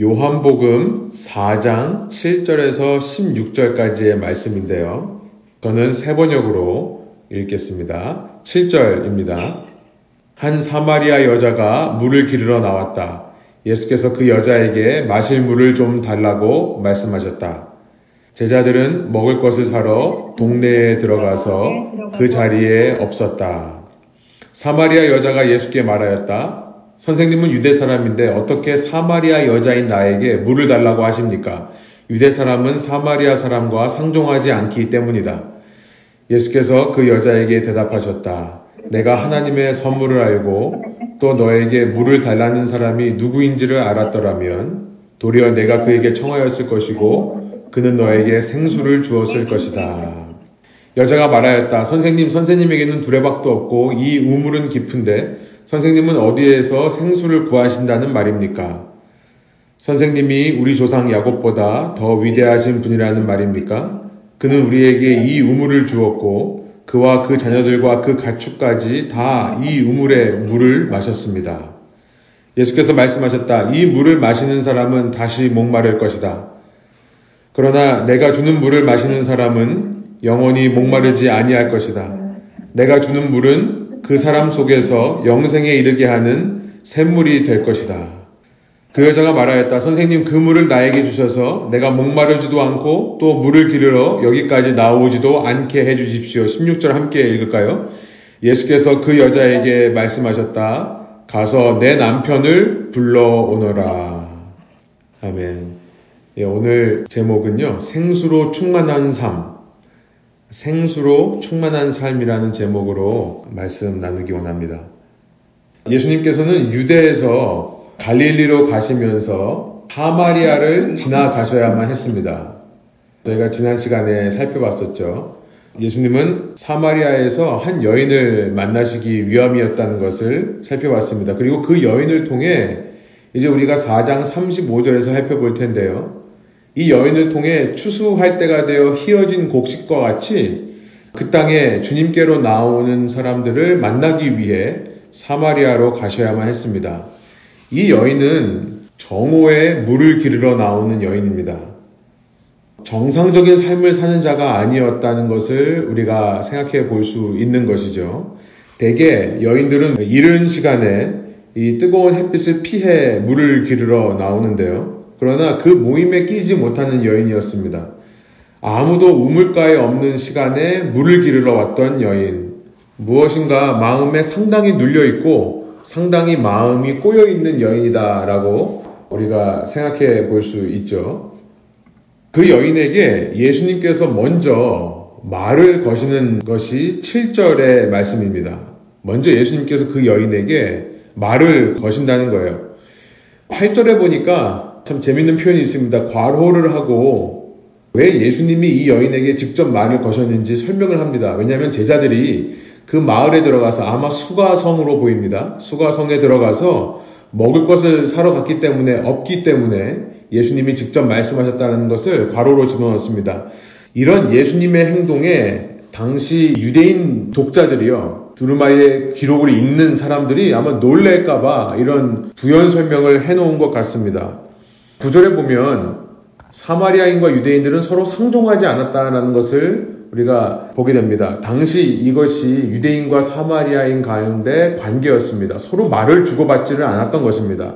요한복음 4장 7절에서 16절까지의 말씀인데요. 저는 세 번역으로 읽겠습니다. 7절입니다. 한 사마리아 여자가 물을 기르러 나왔다. 예수께서 그 여자에게 마실 물을 좀 달라고 말씀하셨다. 제자들은 먹을 것을 사러 동네에 들어가서 그 자리에 없었다. 사마리아 여자가 예수께 말하였다. 선생님은 유대 사람인데 어떻게 사마리아 여자인 나에게 물을 달라고 하십니까? 유대 사람은 사마리아 사람과 상종하지 않기 때문이다. 예수께서 그 여자에게 대답하셨다. 내가 하나님의 선물을 알고 또 너에게 물을 달라는 사람이 누구인지를 알았더라면 도리어 내가 그에게 청하였을 것이고 그는 너에게 생수를 주었을 것이다. 여자가 말하였다. 선생님, 선생님에게는 두레박도 없고 이 우물은 깊은데 선생님은 어디에서 생수를 구하신다는 말입니까? 선생님이 우리 조상 야곱보다 더 위대하신 분이라는 말입니까? 그는 우리에게 이 우물을 주었고 그와 그 자녀들과 그 가축까지 다 이 우물의 물을 마셨습니다. 예수께서 말씀하셨다. 이 물을 마시는 사람은 다시 목마를 것이다. 그러나 내가 주는 물을 마시는 사람은 영원히 목마르지 아니할 것이다. 내가 주는 물은 그 사람 속에서 영생에 이르게 하는 샘물이 될 것이다. 그 여자가 말하였다. 선생님 그 물을 나에게 주셔서 내가 목마르지도 않고 또 물을 기르러 여기까지 나오지도 않게 해 주십시오. 16절 함께 읽을까요? 예수께서 그 여자에게 말씀하셨다. 가서 내 남편을 불러오너라. 아멘. 예, 오늘 제목은요. 생수로 충만한 삶. 생수로 충만한 삶이라는 제목으로 말씀 나누기 원합니다. 예수님께서는 유대에서 갈릴리로 가시면서 사마리아를 지나가셔야만 했습니다. 저희가 지난 시간에 살펴봤었죠. 예수님은 사마리아에서 한 여인을 만나시기 위함이었다는 것을 살펴봤습니다. 그리고 그 여인을 통해 이제 우리가 4장 35절에서 살펴볼 텐데요. 이 여인을 통해 추수할 때가 되어 희어진 곡식과 같이 그 땅에 주님께로 나오는 사람들을 만나기 위해 사마리아로 가셔야만 했습니다. 이 여인은 정오에 물을 기르러 나오는 여인입니다. 정상적인 삶을 사는 자가 아니었다는 것을 우리가 생각해 볼 수 있는 것이죠. 대개 여인들은 이른 시간에 이 뜨거운 햇빛을 피해 물을 기르러 나오는데요. 그러나 그 모임에 끼지 못하는 여인이었습니다. 아무도 우물가에 없는 시간에 물을 기르러 왔던 여인. 무엇인가 마음에 상당히 눌려 있고 상당히 마음이 꼬여 있는 여인이다라고 우리가 생각해 볼 수 있죠. 그 여인에게 예수님께서 먼저 말을 거시는 것이 7절의 말씀입니다. 먼저 예수님께서 그 여인에게 말을 거신다는 거예요. 8절에 보니까 참 재밌는 표현이 있습니다. 과로를 하고 왜 예수님이 이 여인에게 직접 말을 거셨는지 설명을 합니다. 왜냐하면 제자들이 그 마을에 들어가서 아마 수가성으로 보입니다. 수가성에 들어가서 먹을 것을 사러 갔기 때문에 없기 때문에 예수님이 직접 말씀하셨다는 것을 과로로 집어넣었습니다. 이런 예수님의 행동에 당시 유대인 독자들이요. 두루마리의 기록을 읽는 사람들이 아마 놀랄까봐 이런 부연 설명을 해놓은 것 같습니다. 구절에 보면 사마리아인과 유대인들은 서로 상종하지 않았다는 것을 우리가 보게 됩니다. 당시 이것이 유대인과 사마리아인 가운데 관계였습니다. 서로 말을 주고받지를 않았던 것입니다.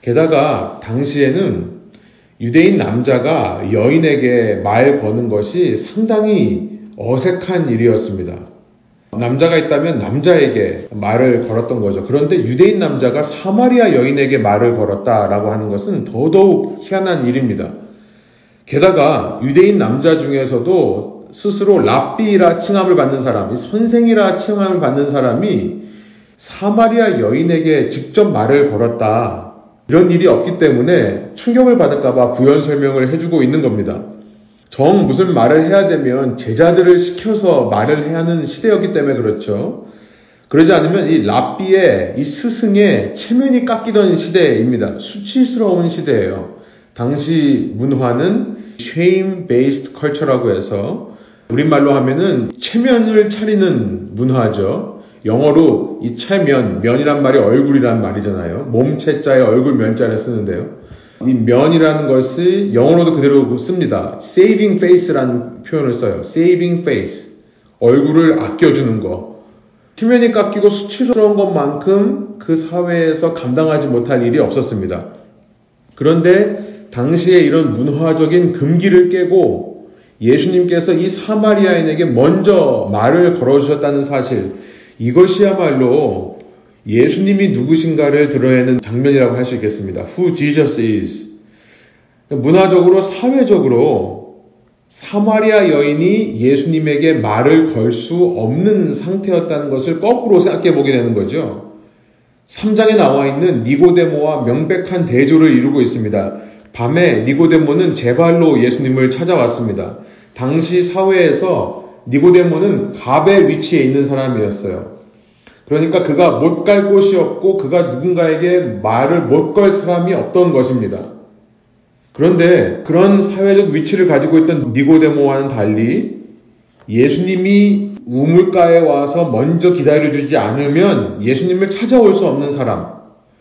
게다가 당시에는 유대인 남자가 여인에게 말 거는 것이 상당히 어색한 일이었습니다. 남자가 있다면 남자에게 말을 걸었던 거죠. 그런데 유대인 남자가 사마리아 여인에게 말을 걸었다라고 하는 것은 더더욱 희한한 일입니다. 게다가 유대인 남자 중에서도 스스로 랍비라 칭함을 받는 사람이 선생이라 칭함을 받는 사람이 사마리아 여인에게 직접 말을 걸었다. 이런 일이 없기 때문에 충격을 받을까봐 부연 설명을 해주고 있는 겁니다. 정 무슨 말을 해야 되면 제자들을 시켜서 말을 해야 하는 시대였기 때문에 그렇죠. 그러지 않으면 이 랍비의 이 스승의 체면이 깎이던 시대입니다. 수치스러운 시대예요. 당시 문화는 shame based culture라고 해서 우리말로 하면은 체면을 차리는 문화죠. 영어로 이 체면, 면이란 말이 얼굴이란 말이잖아요. 몸체자에 얼굴 면자를 쓰는데요. 이 면이라는 것이 영어로도 그대로 씁니다. saving face라는 표현을 써요. saving face. 얼굴을 아껴주는 거. 표면이 깎이고 수치스러운 것만큼 그 사회에서 감당하지 못할 일이 없었습니다. 그런데 당시에 이런 문화적인 금기를 깨고 예수님께서 이 사마리아인에게 먼저 말을 걸어주셨다는 사실, 이것이야말로 예수님이 누구신가를 드러내는 장면이라고 할 수 있겠습니다. Who Jesus is. 문화적으로, 사회적으로 사마리아 여인이 예수님에게 말을 걸 수 없는 상태였다는 것을 거꾸로 생각해 보게 되는 거죠. 3장에 나와 있는 니고데모와 명백한 대조를 이루고 있습니다. 밤에 니고데모는 제발로 예수님을 찾아왔습니다. 당시 사회에서 니고데모는 갑의 위치에 있는 사람이었어요. 그러니까 그가 못 갈 곳이 없고 그가 누군가에게 말을 못 걸 사람이 없던 것입니다. 그런데 그런 사회적 위치를 가지고 있던 니고데모와는 달리 예수님이 우물가에 와서 먼저 기다려주지 않으면 예수님을 찾아올 수 없는 사람.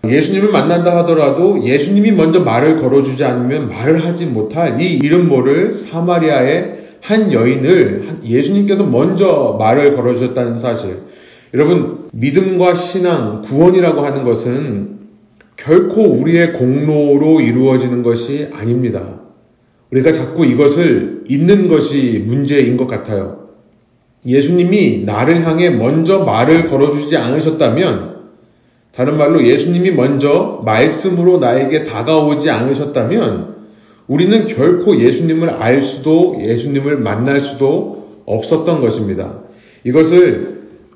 예수님을 만난다 하더라도 예수님이 먼저 말을 걸어주지 않으면 말을 하지 못할 이 이름 모를 사마리아의 한 여인을 예수님께서 먼저 말을 걸어주셨다는 사실. 여러분, 믿음과 신앙, 구원이라고 하는 것은 결코 우리의 공로로 이루어지는 것이 아닙니다. 우리가 자꾸 이것을 잊는 것이 문제인 것 같아요. 예수님이 나를 향해 먼저 말을 걸어주지 않으셨다면, 다른 말로 예수님이 먼저 말씀으로 나에게 다가오지 않으셨다면, 우리는 결코 예수님을 알 수도 예수님을 만날 수도 없었던 것입니다. 이것을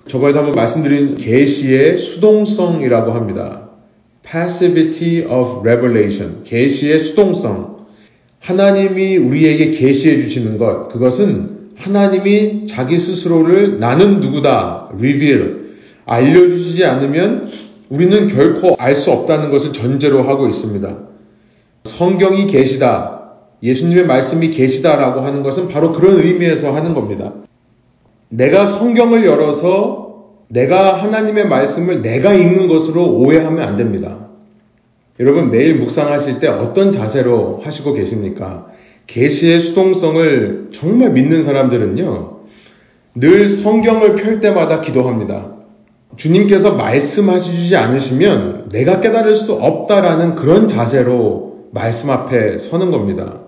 저번에도 한번 말씀드린 계시의 수동성이라고 합니다. Passivity of Revelation. 계시의 수동성. 하나님이 우리에게 계시해 주시는 것. 그것은 하나님이 자기 스스로를 나는 누구다. reveal. 알려주시지 않으면 우리는 결코 알 수 없다는 것을 전제로 하고 있습니다. 성경이 계시다. 예수님의 말씀이 계시다라고 하는 것은 바로 그런 의미에서 하는 겁니다. 내가 성경을 열어서 내가 하나님의 말씀을 내가 읽는 것으로 오해하면 안 됩니다. 여러분 매일 묵상하실 때 어떤 자세로 하시고 계십니까? 계시의 수동성을 정말 믿는 사람들은요. 늘 성경을 펼 때마다 기도합니다. 주님께서 말씀하시지 않으시면 내가 깨달을 수 없다라는 그런 자세로 말씀 앞에 서는 겁니다.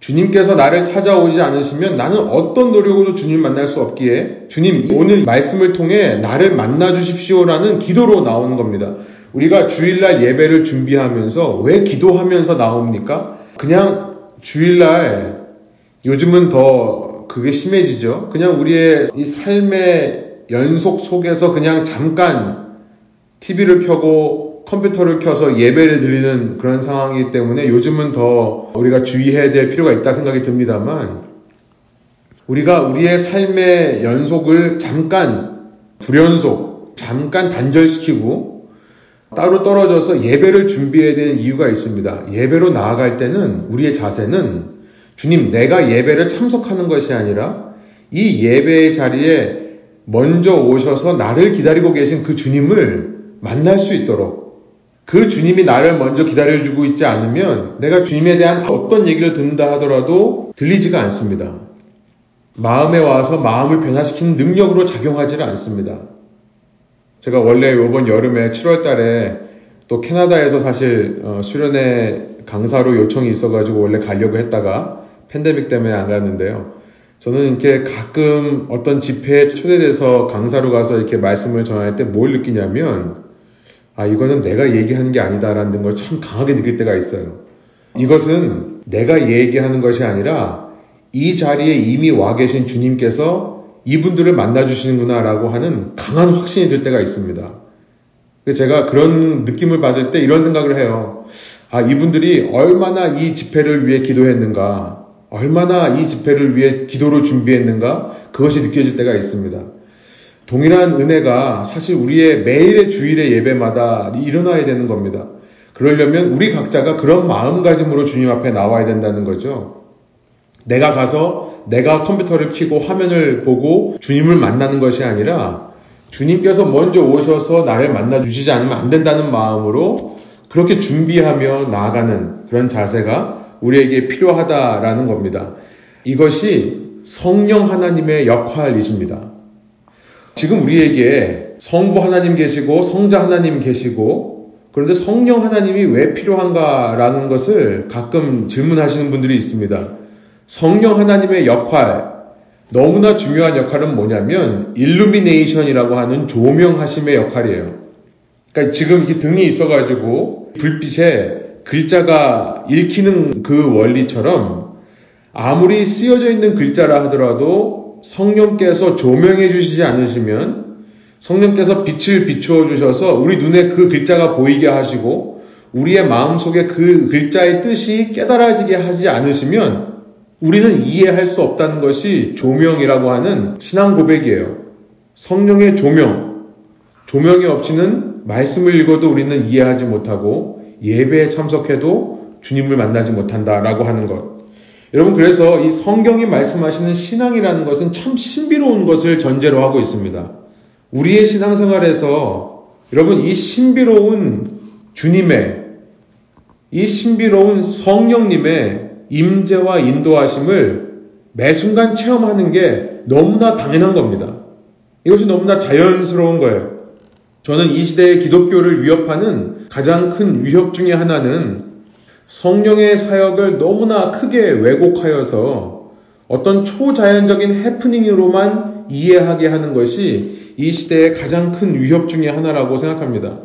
주님께서 나를 찾아오지 않으시면 나는 어떤 노력으로 주님 만날 수 없기에 주님 오늘 말씀을 통해 나를 만나 주십시오라는 기도로 나오는 겁니다. 우리가 주일날 예배를 준비하면서 왜 기도하면서 나옵니까? 그냥 주일날 요즘은 더 그게 심해지죠. 그냥 우리의 이 삶의 연속 속에서 그냥 잠깐 TV를 켜고 컴퓨터를 켜서 예배를 드리는 그런 상황이기 때문에 요즘은 더 우리가 주의해야 될 필요가 있다 생각이 듭니다만 우리가 우리의 삶의 연속을 잠깐 불연속, 잠깐 단절시키고 따로 떨어져서 예배를 준비해야 되는 이유가 있습니다. 예배로 나아갈 때는 우리의 자세는 주님, 내가 예배를 참석하는 것이 아니라 이 예배의 자리에 먼저 오셔서 나를 기다리고 계신 그 주님을 만날 수 있도록 그 주님이 나를 먼저 기다려주고 있지 않으면 내가 주님에 대한 어떤 얘기를 듣는다 하더라도 들리지가 않습니다. 마음에 와서 마음을 변화시키는 능력으로 작용하지를 않습니다. 제가 원래 이번 여름에 7월 달에 또 캐나다에서 사실 어, 수련회 강사로 요청이 있어가지고 원래 가려고 했다가 팬데믹 때문에 안 갔는데요. 저는 이렇게 가끔 어떤 집회에 초대돼서 강사로 가서 이렇게 말씀을 전할 때 뭘 느끼냐면 아, 이거는 내가 얘기하는 게 아니다라는 걸 참 강하게 느낄 때가 있어요. 이것은 내가 얘기하는 것이 아니라 이 자리에 이미 와 계신 주님께서 이분들을 만나주시는구나라고 하는 강한 확신이 들 때가 있습니다. 제가 그런 느낌을 받을 때 이런 생각을 해요. 아, 이분들이 얼마나 이 집회를 위해 기도했는가, 얼마나 이 집회를 위해 기도를 준비했는가, 그것이 느껴질 때가 있습니다. 동일한 은혜가 사실 우리의 매일의 주일의 예배마다 일어나야 되는 겁니다. 그러려면 우리 각자가 그런 마음가짐으로 주님 앞에 나와야 된다는 거죠. 내가 가서 내가 컴퓨터를 켜고 화면을 보고 주님을 만나는 것이 아니라 주님께서 먼저 오셔서 나를 만나 주시지 않으면 안 된다는 마음으로 그렇게 준비하며 나아가는 그런 자세가 우리에게 필요하다라는 겁니다. 이것이 성령 하나님의 역할이십니다. 지금 우리에게 성부 하나님 계시고 성자 하나님 계시고 그런데 성령 하나님이 왜 필요한가라는 것을 가끔 질문하시는 분들이 있습니다. 성령 하나님의 역할, 너무나 중요한 역할은 뭐냐면 일루미네이션이라고 하는 조명하심의 역할이에요. 그러니까 지금 이게 등이 있어가지고 불빛에 글자가 읽히는 그 원리처럼 아무리 쓰여져 있는 글자라 하더라도 성령께서 조명해 주시지 않으시면 성령께서 빛을 비추어 주셔서 우리 눈에 그 글자가 보이게 하시고 우리의 마음속에 그 글자의 뜻이 깨달아지게 하지 않으시면 우리는 이해할 수 없다는 것이 조명이라고 하는 신앙 고백이에요. 성령의 조명. 조명이 없이는 말씀을 읽어도 우리는 이해하지 못하고 예배에 참석해도 주님을 만나지 못한다라고 하는 것. 여러분, 그래서 이 성경이 말씀하시는 신앙이라는 것은 참 신비로운 것을 전제로 하고 있습니다. 우리의 신앙생활에서 여러분, 이 신비로운 주님의, 이 신비로운 성령님의 임재와 인도하심을 매 순간 체험하는 게 너무나 당연한 겁니다. 이것이 너무나 자연스러운 거예요. 저는 이 시대의 기독교를 위협하는 가장 큰 위협 중의 하나는 성령의 사역을 너무나 크게 왜곡하여서 어떤 초자연적인 해프닝으로만 이해하게 하는 것이 이 시대의 가장 큰 위협 중의 하나라고 생각합니다.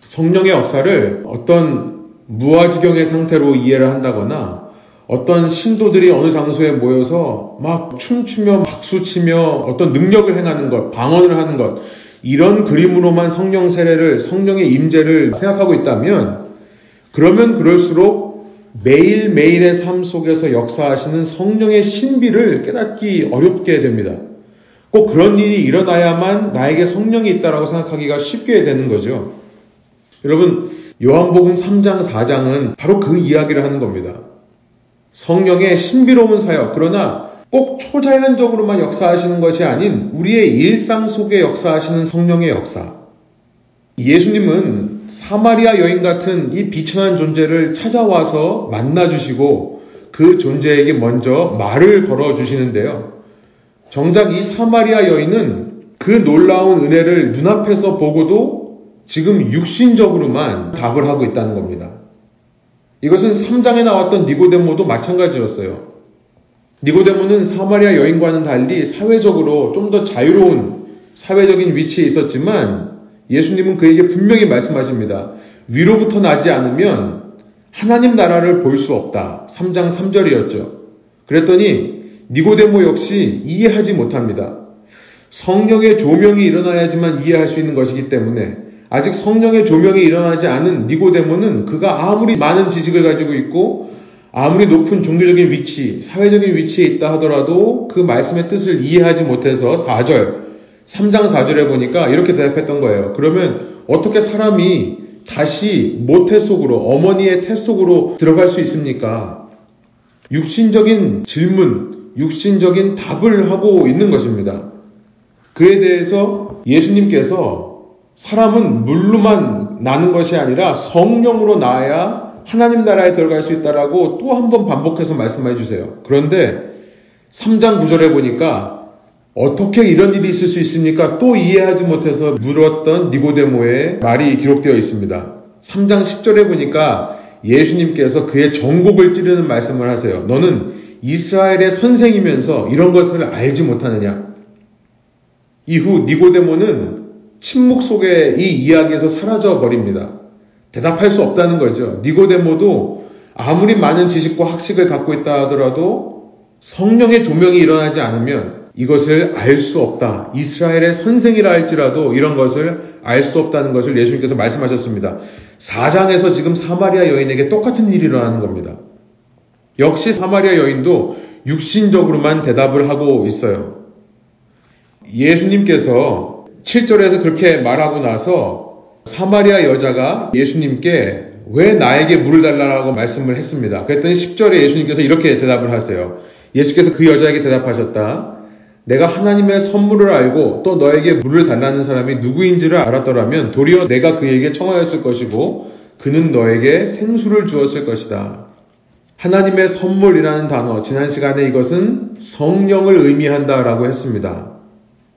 성령의 역사를 어떤 무아지경의 상태로 이해를 한다거나 어떤 신도들이 어느 장소에 모여서 막 춤추며 박수치며 어떤 능력을 행하는 것, 방언을 하는 것, 이런 그림으로만 성령 세례를, 성령의 임재를 생각하고 있다면, 그러면 그럴수록 매일매일의 삶 속에서 역사하시는 성령의 신비를 깨닫기 어렵게 됩니다. 꼭 그런 일이 일어나야만 나에게 성령이 있다라고 생각하기가 쉽게 되는 거죠. 여러분, 요한복음 3장, 4장은 바로 그 이야기를 하는 겁니다. 성령의 신비로운 사역, 그러나 꼭 초자연적으로만 역사하시는 것이 아닌 우리의 일상 속에 역사하시는 성령의 역사. 예수님은 사마리아 여인 같은 이 비천한 존재를 찾아와서 만나주시고 그 존재에게 먼저 말을 걸어주시는데요. 정작 이 사마리아 여인은 그 놀라운 은혜를 눈앞에서 보고도 지금 육신적으로만 답을 하고 있다는 겁니다. 이것은 3장에 나왔던 니고데모도 마찬가지였어요. 니고데모는 사마리아 여인과는 달리 사회적으로 좀 더 자유로운 사회적인 위치에 있었지만 예수님은 그에게 분명히 말씀하십니다. 위로부터 나지 않으면 하나님 나라를 볼 수 없다. 3장 3절이었죠. 그랬더니 니고데모 역시 이해하지 못합니다. 성령의 조명이 일어나야지만 이해할 수 있는 것이기 때문에 아직 성령의 조명이 일어나지 않은 니고데모는 그가 아무리 많은 지식을 가지고 있고 아무리 높은 종교적인 위치, 사회적인 위치에 있다 하더라도 그 말씀의 뜻을 이해하지 못해서 4절, 3장 4절에 보니까 이렇게 대답했던 거예요. 그러면 어떻게 사람이 다시 모태 속으로, 어머니의 태 속으로 들어갈 수 있습니까? 육신적인 질문, 육신적인 답을 하고 있는 것입니다. 그에 대해서 예수님께서 사람은 물로만 나는 것이 아니라 성령으로 나야 하나님 나라에 들어갈 수 있다라고 또 한 번 반복해서 말씀해 주세요. 그런데 3장 9절에 보니까 어떻게 이런 일이 있을 수 있습니까? 또 이해하지 못해서 물었던 니고데모의 말이 기록되어 있습니다. 3장 10절에 보니까 예수님께서 그의 정곡을 찌르는 말씀을 하세요. 너는 이스라엘의 선생이면서 이런 것을 알지 못하느냐? 이후 니고데모는 침묵 속에 이 이야기에서 사라져 버립니다. 대답할 수 없다는 거죠. 니고데모도 아무리 많은 지식과 학식을 갖고 있다 하더라도 성령의 조명이 일어나지 않으면 이것을 알 수 없다. 이스라엘의 선생이라 할지라도 이런 것을 알 수 없다는 것을 예수님께서 말씀하셨습니다. 4장에서 지금 사마리아 여인에게 똑같은 일이 일어나는 겁니다. 역시 사마리아 여인도 육신적으로만 대답을 하고 있어요. 예수님께서 7절에서 그렇게 말하고 나서 사마리아 여자가 예수님께 왜 나에게 물을 달라고 말씀을 했습니다. 그랬더니 10절에 예수님께서 이렇게 대답을 하세요. 예수께서 그 여자에게 대답하셨다. 내가 하나님의 선물을 알고 또 너에게 물을 달라는 사람이 누구인지를 알았더라면 도리어 내가 그에게 청하였을 것이고 그는 너에게 생수를 주었을 것이다. 하나님의 선물이라는 단어, 지난 시간에 이것은 성령을 의미한다 라고 했습니다.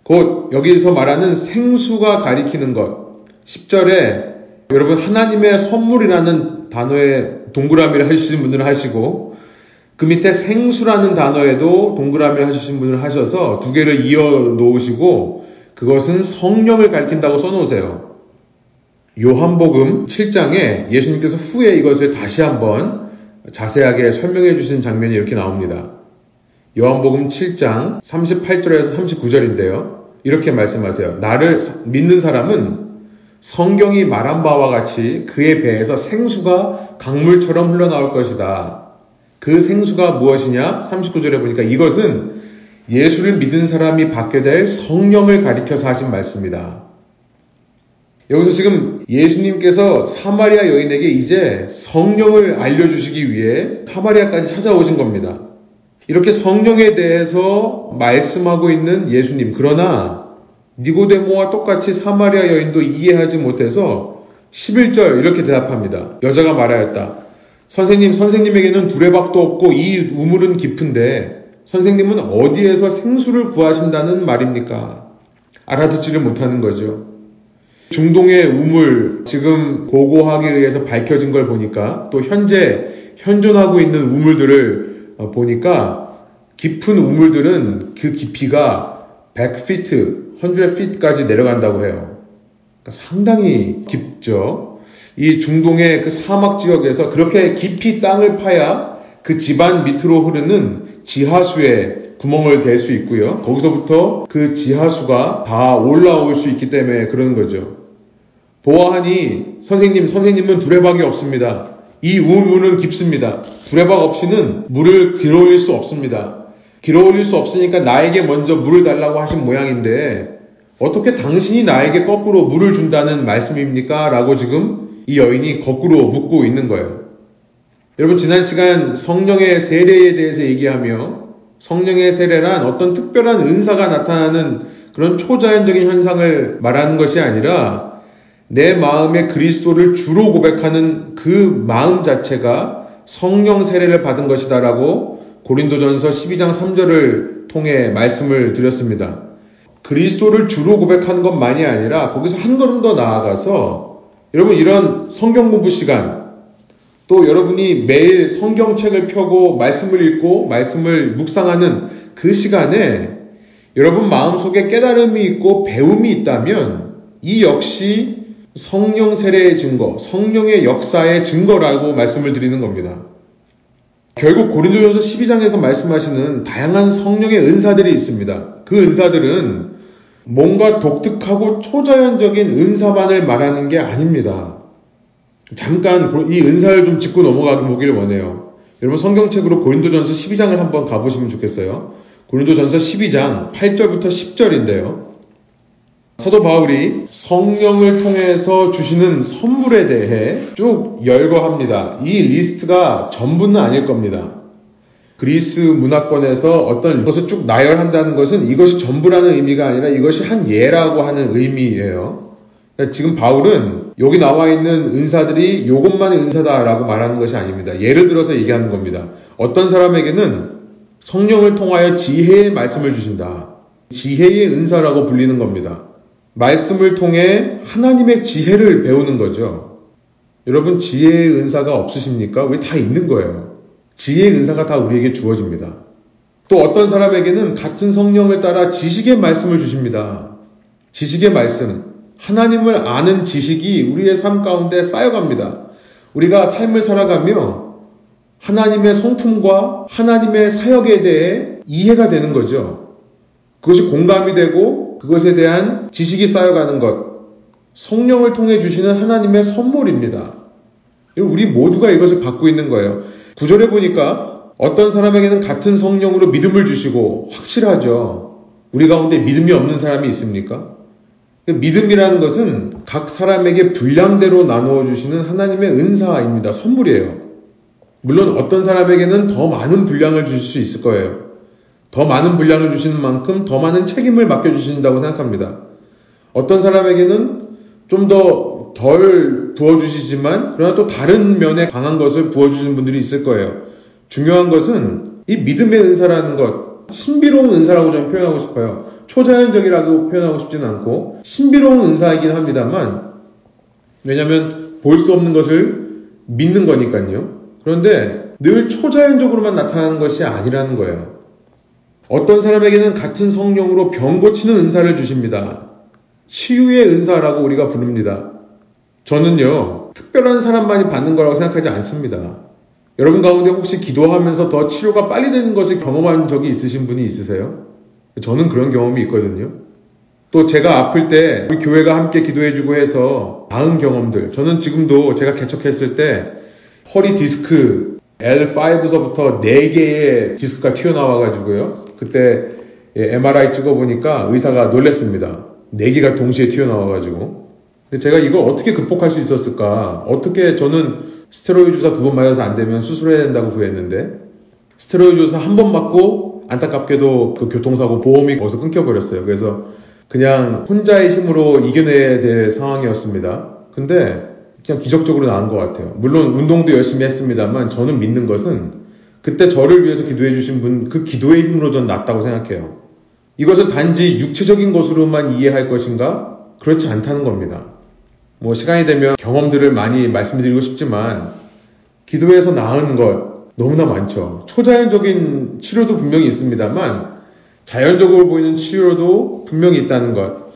곧 여기서 말하는 생수가 가리키는 것. 10절에 여러분 하나님의 선물이라는 단어에 동그라미를 해주신 분들은 하시고 그 밑에 생수라는 단어에도 동그라미를 해주신 분을 하셔서 두 개를 이어 놓으시고 그것은 성령을 가리킨다고 써 놓으세요. 요한복음 7장에 예수님께서 후에 이것을 다시 한번 자세하게 설명해 주신 장면이 이렇게 나옵니다. 요한복음 7장 38절에서 39절인데요. 이렇게 말씀하세요. 나를 믿는 사람은 성경이 말한 바와 같이 그의 배에서 생수가 강물처럼 흘러나올 것이다. 그 생수가 무엇이냐? 39절에 보니까 이것은 예수를 믿은 사람이 받게 될 성령을 가리켜서 하신 말씀입니다. 여기서 지금 예수님께서 사마리아 여인에게 이제 성령을 알려주시기 위해 사마리아까지 찾아오신 겁니다. 이렇게 성령에 대해서 말씀하고 있는 예수님. 그러나 니고데모와 똑같이 사마리아 여인도 이해하지 못해서 11절 이렇게 대답합니다. 여자가 말하였다. 선생님, 선생님에게는 두레박도 없고 이 우물은 깊은데 선생님은 어디에서 생수를 구하신다는 말입니까? 알아듣지를 못하는 거죠. 중동의 우물, 지금 고고학에 의해서 밝혀진 걸 보니까 또 현재 현존하고 있는 우물들을 어, 보니까 깊은 우물들은 그 깊이가 100피트, 100피트까지 내려간다고 해요. 그러니까 상당히 깊죠. 이 중동의 그 사막 지역에서 그렇게 깊이 땅을 파야 그 집안 밑으로 흐르는 지하수에 구멍을 댈 수 있고요. 거기서부터 그 지하수가 다 올라올 수 있기 때문에 그런 거죠. 보아하니 선생님, 선생님은 두레박이 없습니다. 이 우물은 깊습니다. 두레박 없이는 물을 길어 올릴 수 없습니다. 길어 올릴 수 없으니까 나에게 먼저 물을 달라고 하신 모양인데 어떻게 당신이 나에게 거꾸로 물을 준다는 말씀입니까? 라고 지금 이 여인이 거꾸로 묻고 있는 거예요. 여러분 지난 시간 성령의 세례에 대해서 얘기하며 성령의 세례란 어떤 특별한 은사가 나타나는 그런 초자연적인 현상을 말하는 것이 아니라 내 마음에 그리스도를 주로 고백하는 그 마음 자체가 성령 세례를 받은 것이다라고 고린도전서 12장 3절을 통해 말씀을 드렸습니다. 그리스도를 주로 고백하는 것만이 아니라 거기서 한 걸음 더 나아가서 여러분 이런 성경 공부 시간 또 여러분이 매일 성경책을 펴고 말씀을 읽고 말씀을 묵상하는 그 시간에 여러분 마음속에 깨달음이 있고 배움이 있다면 이 역시 성령 세례의 증거, 성령의 역사의 증거라고 말씀을 드리는 겁니다. 결국 고린도전서 12장에서 말씀하시는 다양한 성령의 은사들이 있습니다. 그 은사들은 뭔가 독특하고 초자연적인 은사만을 말하는 게 아닙니다. 잠깐 이 은사를 좀 짚고 넘어가 보기를 원해요. 여러분 성경책으로 고린도전서 12장을 한번 가보시면 좋겠어요. 고린도전서 12장 8절부터 10절인데요. 사도 바울이 성령을 통해서 주시는 선물에 대해 쭉 열거합니다. 이 리스트가 전부는 아닐 겁니다. 그리스 문화권에서 어떤 것을 쭉 나열한다는 것은 이것이 전부라는 의미가 아니라 이것이 한 예라고 하는 의미예요. 그러니까 지금 바울은 여기 나와 있는 은사들이 이것만의 은사다라고 말하는 것이 아닙니다. 예를 들어서 얘기하는 겁니다. 어떤 사람에게는 성령을 통하여 지혜의 말씀을 주신다. 지혜의 은사라고 불리는 겁니다. 말씀을 통해 하나님의 지혜를 배우는 거죠. 여러분 지혜의 은사가 없으십니까? 우리 다 있는 거예요. 지혜의 은사가 다 우리에게 주어집니다. 또 어떤 사람에게는 같은 성령을 따라 지식의 말씀을 주십니다. 지식의 말씀, 하나님을 아는 지식이 우리의 삶 가운데 쌓여갑니다. 우리가 삶을 살아가며 하나님의 성품과 하나님의 사역에 대해 이해가 되는 거죠. 그것이 공감이 되고 그것에 대한 지식이 쌓여가는 것. 성령을 통해 주시는 하나님의 선물입니다. 우리 모두가 이것을 받고 있는 거예요. 구절에 보니까 어떤 사람에게는 같은 성령으로 믿음을 주시고 확실하죠. 우리 가운데 믿음이 없는 사람이 있습니까? 그 믿음이라는 것은 각 사람에게 분량대로 나누어 주시는 하나님의 은사입니다. 선물이에요. 물론 어떤 사람에게는 더 많은 분량을 주실 수 있을 거예요. 더 많은 분량을 주시는 만큼 더 많은 책임을 맡겨주신다고 생각합니다. 어떤 사람에게는 좀 더 덜 부어주시지만 그러나 또 다른 면에 강한 것을 부어주시는 분들이 있을 거예요. 중요한 것은 이 믿음의 은사라는 것, 신비로운 은사라고 저는 표현하고 싶어요. 초자연적이라고 표현하고 싶지는 않고 신비로운 은사이긴 합니다만 왜냐하면 볼 수 없는 것을 믿는 거니까요. 그런데 늘 초자연적으로만 나타나는 것이 아니라는 거예요. 어떤 사람에게는 같은 성령으로 병 고치는 은사를 주십니다. 치유의 은사라고 우리가 부릅니다. 저는요, 특별한 사람만이 받는 거라고 생각하지 않습니다. 여러분 가운데 혹시 기도하면서 더 치료가 빨리 되는 것을 경험한 적이 있으신 분이 있으세요? 저는 그런 경험이 있거든요. 또 제가 아플 때 우리 교회가 함께 기도해주고 해서 나은 경험들. 저는 지금도 제가 개척했을 때 허리 디스크 L5서부터 4개의 디스크가 튀어나와가지고요. 그때 MRI 찍어보니까 의사가 놀랬습니다. 4개가 동시에 튀어나와가지고. 근데 제가 이걸 어떻게 극복할 수 있었을까? 어떻게 저는 스테로이드 주사 두 번 맞아서 안 되면 수술해야 된다고 구했는데 스테로이드 주사 한 번 맞고 안타깝게도 그 교통사고 보험이 거기서 끊겨버렸어요. 그래서 그냥 혼자의 힘으로 이겨내야 될 상황이었습니다. 근데 그냥 기적적으로 나은 것 같아요. 물론 운동도 열심히 했습니다만 저는 믿는 것은 그때 저를 위해서 기도해 주신 분 그 기도의 힘으로 전 낫다고 생각해요. 이것을 단지 육체적인 것으로만 이해할 것인가? 그렇지 않다는 겁니다. 뭐 시간이 되면 경험들을 많이 말씀드리고 싶지만 기도에서 나은 것 너무나 많죠. 초자연적인 치료도 분명히 있습니다만 자연적으로 보이는 치료도 분명히 있다는 것.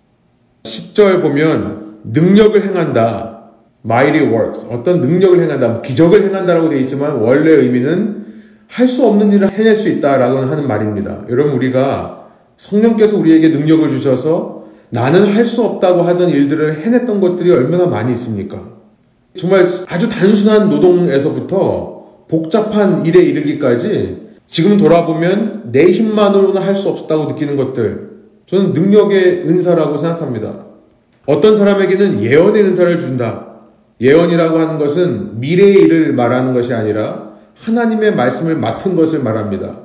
10절 보면 능력을 행한다. mighty works. 어떤 능력을 행한다. 뭐 기적을 행한다라고 되어 있지만 원래 의미는 할 수 없는 일을 해낼 수 있다라고 하는 말입니다. 여러분 우리가 성령께서 우리에게 능력을 주셔서 나는 할 수 없다고 하던 일들을 해냈던 것들이 얼마나 많이 있습니까? 정말 아주 단순한 노동에서부터 복잡한 일에 이르기까지 지금 돌아보면 내 힘만으로는 할 수 없었다고 느끼는 것들 저는 능력의 은사라고 생각합니다. 어떤 사람에게는 예언의 은사를 준다. 예언이라고 하는 것은 미래의 일을 말하는 것이 아니라 하나님의 말씀을 맡은 것을 말합니다.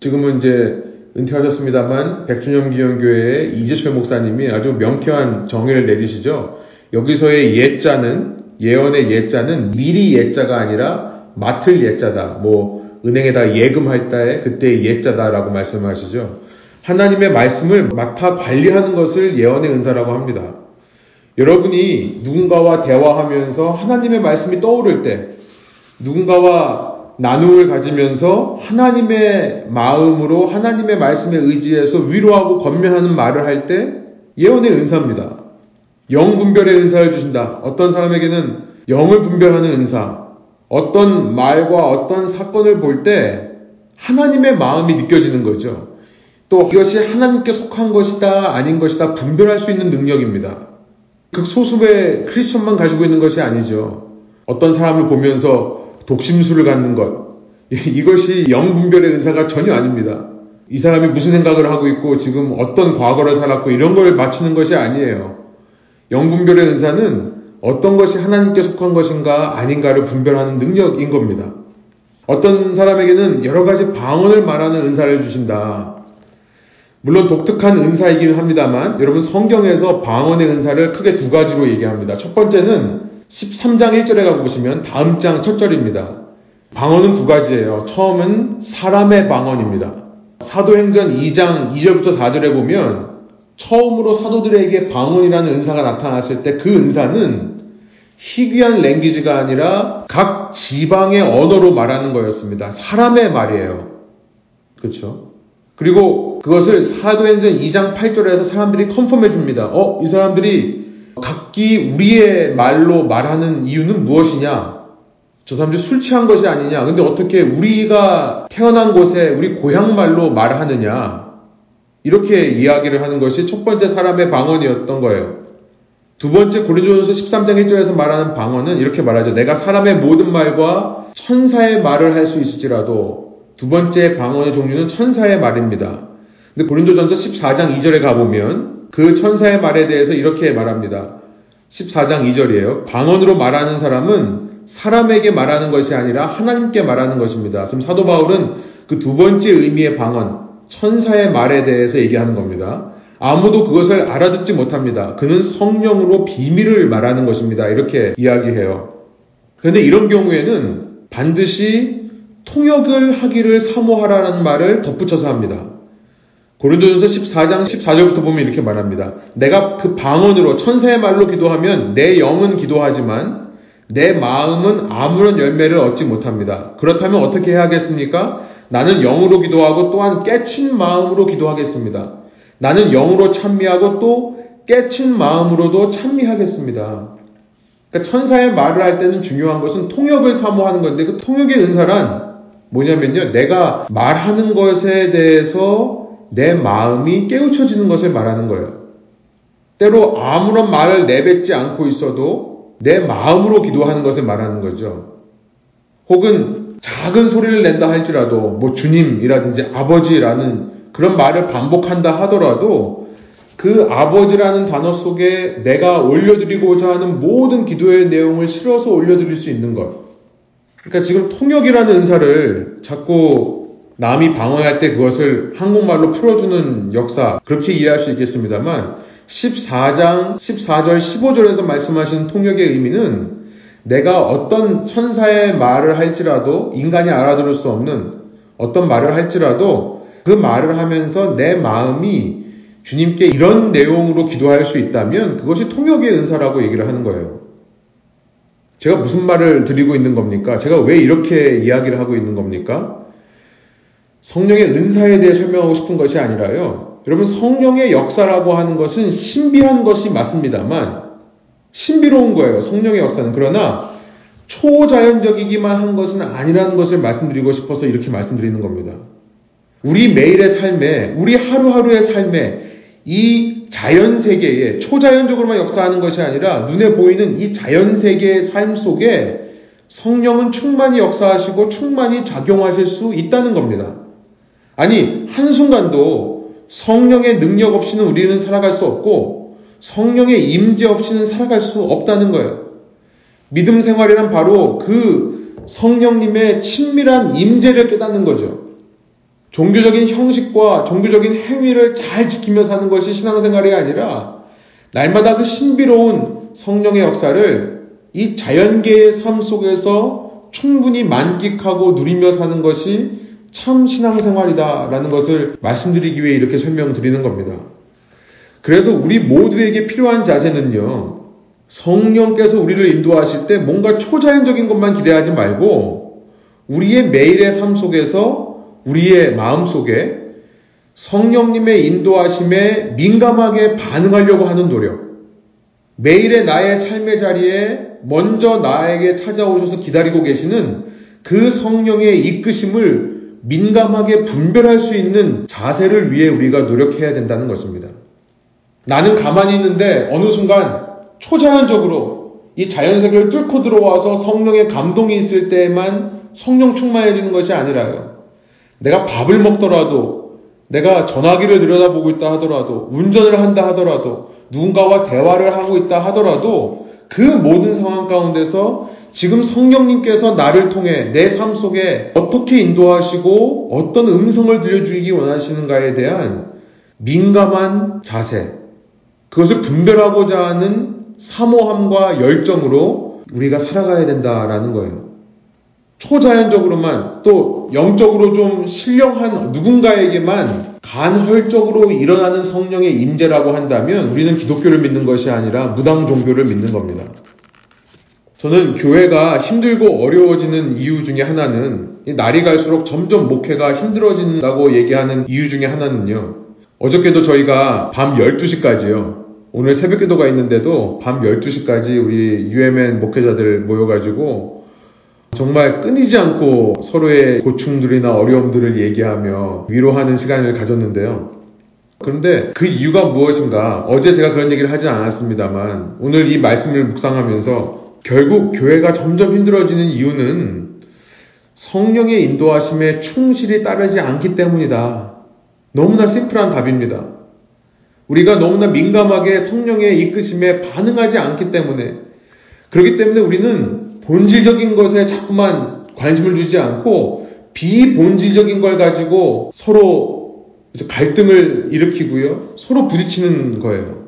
지금은 이제 은퇴하셨습니다만 백준영 기영교회의 이재철 목사님이 아주 명쾌한 정의를 내리시죠. 여기서의 예자는 예언의 예자는 미리 예자가 아니라 맡을 예자다. 뭐 은행에다 예금할 때 그때 예자다라고 말씀하시죠. 하나님의 말씀을 맡아 관리하는 것을 예언의 은사라고 합니다. 여러분이 누군가와 대화하면서 하나님의 말씀이 떠오를 때 누군가와 나눔을 가지면서 하나님의 마음으로 하나님의 말씀에 의지해서 위로하고 건면하는 말을 할 때 예언의 은사입니다. 영 분별의 은사를 주신다. 어떤 사람에게는 영을 분별하는 은사, 어떤 말과 어떤 사건을 볼 때 하나님의 마음이 느껴지는 거죠. 또 이것이 하나님께 속한 것이다, 아닌 것이다 분별할 수 있는 능력입니다. 극소수의 크리스천만 가지고 있는 것이 아니죠. 어떤 사람을 보면서 독심술을 갖는 것. 이것이 영분별의 은사가 전혀 아닙니다. 이 사람이 무슨 생각을 하고 있고 지금 어떤 과거를 살았고 이런 걸 맞추는 것이 아니에요. 영분별의 은사는 어떤 것이 하나님께 속한 것인가 아닌가를 분별하는 능력인 겁니다. 어떤 사람에게는 여러 가지 방언을 말하는 은사를 주신다. 물론 독특한 은사이긴 합니다만 여러분 성경에서 방언의 은사를 크게 두 가지로 얘기합니다. 첫 번째는 13장 1절에 가보시면 다음 장 첫 절입니다. 방언은 두 가지예요. 처음은 사람의 방언입니다. 사도행전 2장 2절부터 4절에 보면 처음으로 사도들에게 방언이라는 은사가 나타났을 때 그 은사는 희귀한 랭귀지가 아니라 각 지방의 언어로 말하는 거였습니다. 사람의 말이에요. 그렇죠? 그리고 그것을 사도행전 2장 8절에서 사람들이 컨펌해 줍니다. 어, 이 사람들이 각기 우리의 말로 말하는 이유는 무엇이냐? 저 사람들이 술 취한 것이 아니냐? 근데 어떻게 우리가 태어난 곳에 우리 고향 말로 말하느냐? 이렇게 이야기를 하는 것이 첫 번째 사람의 방언이었던 거예요. 두 번째 고린도전서 13장 1절에서 말하는 방언은 이렇게 말하죠. 내가 사람의 모든 말과 천사의 말을 할 수 있을지라도 두 번째 방언의 종류는 천사의 말입니다. 근데 고린도전서 14장 2절에 가보면 그 천사의 말에 대해서 이렇게 말합니다. 14장 2절이에요. 방언으로 말하는 사람은 사람에게 말하는 것이 아니라 하나님께 말하는 것입니다. 지금 사도 바울은 그 두 번째 의미의 방언, 천사의 말에 대해서 얘기하는 겁니다. 아무도 그것을 알아듣지 못합니다. 그는 성령으로 비밀을 말하는 것입니다. 이렇게 이야기해요. 그런데 이런 경우에는 반드시 통역을 하기를 사모하라는 말을 덧붙여서 합니다. 고린도전서 14장 14절부터 보면 이렇게 말합니다. 내가 그 방언으로 천사의 말로 기도하면 내 영은 기도하지만 내 마음은 아무런 열매를 얻지 못합니다. 그렇다면 어떻게 해야겠습니까? 나는 영으로 기도하고 또한 깨친 마음으로 기도하겠습니다. 나는 영으로 찬미하고 또 깨친 마음으로도 찬미하겠습니다. 그러니까 천사의 말을 할 때는 중요한 것은 통역을 사모하는 건데 그 통역의 은사란 뭐냐면요. 내가 말하는 것에 대해서 내 마음이 깨우쳐지는 것을 말하는 거예요. 때로 아무런 말을 내뱉지 않고 있어도 내 마음으로 기도하는 것을 말하는 거죠. 혹은 작은 소리를 낸다 할지라도 뭐 주님이라든지 아버지라는 그런 말을 반복한다 하더라도 그 아버지라는 단어 속에 내가 올려드리고자 하는 모든 기도의 내용을 실어서 올려드릴 수 있는 것. 그러니까 지금 통역이라는 은사를 자꾸 남이 방언할 때 그것을 한국말로 풀어주는 역사, 그렇게 이해할 수 있겠습니다만, 14장, 14절, 15절에서 말씀하시는 통역의 의미는 내가 어떤 천사의 말을 할지라도 인간이 알아들을 수 없는 어떤 말을 할지라도 그 말을 하면서 내 마음이 주님께 이런 내용으로 기도할 수 있다면 그것이 통역의 은사라고 얘기를 하는 거예요. 제가 무슨 말을 드리고 있는 겁니까? 제가 왜 이렇게 이야기를 하고 있는 겁니까? 성령의 은사에 대해 설명하고 싶은 것이 아니라요. 여러분, 성령의 역사라고 하는 것은 신비한 것이 맞습니다만, 신비로운 거예요. 성령의 역사는. 그러나, 초자연적이기만 한 것은 아니라는 것을 말씀드리고 싶어서 이렇게 말씀드리는 겁니다. 우리 매일의 삶에, 우리 하루하루의 삶에 이 자연 세계에 초자연적으로만 역사하는 것이 아니라 눈에 보이는 이 자연 세계의 삶 속에 성령은 충만히 역사하시고 충만히 작용하실 수 있다는 겁니다. 아니, 한순간도 성령의 능력 없이는 우리는 살아갈 수 없고 성령의 임재 없이는 살아갈 수 없다는 거예요. 믿음 생활이란 바로 그 성령님의 친밀한 임재를 깨닫는 거죠. 종교적인 형식과 종교적인 행위를 잘 지키며 사는 것이 신앙생활이 아니라 날마다 그 신비로운 성령의 역사를 이 자연계의 삶 속에서 충분히 만끽하고 누리며 사는 것이 참 신앙생활이다라는 것을 말씀드리기 위해 이렇게 설명드리는 겁니다. 그래서 우리 모두에게 필요한 자세는요, 성령께서 우리를 인도하실 때 뭔가 초자연적인 것만 기대하지 말고, 우리의 매일의 삶 속에서, 우리의 마음 속에 성령님의 인도하심에 민감하게 반응하려고 하는 노력, 매일의 나의 삶의 자리에 먼저 나에게 찾아오셔서 기다리고 계시는 그 성령의 이끄심을 민감하게 분별할 수 있는 자세를 위해 우리가 노력해야 된다는 것입니다. 나는 가만히 있는데 어느 순간 초자연적으로 이 자연 세계를 뚫고 들어와서 성령의 감동이 있을 때에만 성령 충만해지는 것이 아니라요. 내가 밥을 먹더라도, 내가 전화기를 들여다보고 있다 하더라도, 운전을 한다 하더라도, 누군가와 대화를 하고 있다 하더라도, 그 모든 상황 가운데서 지금 성령님께서 나를 통해 내 삶 속에 어떻게 인도하시고 어떤 음성을 들려주기 원하시는가에 대한 민감한 자세, 그것을 분별하고자 하는 사모함과 열정으로 우리가 살아가야 된다라는 거예요. 초자연적으로만 또 영적으로 좀 신령한 누군가에게만 간헐적으로 일어나는 성령의 임재라고 한다면 우리는 기독교를 믿는 것이 아니라 무당 종교를 믿는 겁니다. 저는 교회가 힘들고 어려워지는 이유 중에 하나는 날이 갈수록 점점 목회가 힘들어진다고 얘기하는 이유 중에 하나는요. 어저께도 저희가 밤 12시까지요. 오늘 새벽 기도가 있는데도 밤 12시까지 우리 UMN 목회자들 모여가지고 정말 끊이지 않고 서로의 고충들이나 어려움들을 얘기하며 위로하는 시간을 가졌는데요. 그런데 그 이유가 무엇인가? 어제 제가 그런 얘기를 하지 않았습니다만 오늘 이 말씀을 묵상하면서 결국 교회가 점점 힘들어지는 이유는 성령의 인도하심에 충실히 따르지 않기 때문이다. 너무나 심플한 답입니다. 우리가 너무나 민감하게 성령의 이끄심에 반응하지 않기 때문에 그렇기 때문에 우리는 본질적인 것에 자꾸만 관심을 주지 않고 비본질적인 걸 가지고 서로 갈등을 일으키고요. 서로 부딪히는 거예요.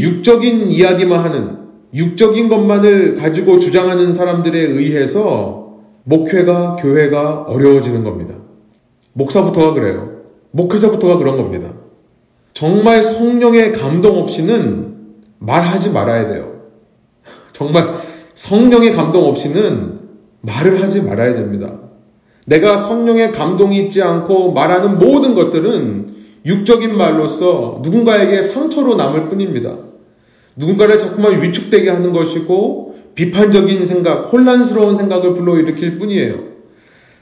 육적인 이야기만 하는, 육적인 것만을 가지고 주장하는 사람들에 의해서 목회가, 교회가 어려워지는 겁니다. 목사부터가 그래요. 목회자부터가 그런 겁니다. 정말 성령의 감동 없이는 말하지 말아야 돼요. 정말 성령의 감동 없이는 말을 하지 말아야 됩니다. 내가 성령의 감동이 있지 않고 말하는 모든 것들은 육적인 말로서 누군가에게 상처로 남을 뿐입니다. 누군가를 자꾸만 위축되게 하는 것이고 비판적인 생각, 혼란스러운 생각을 불러일으킬 뿐이에요.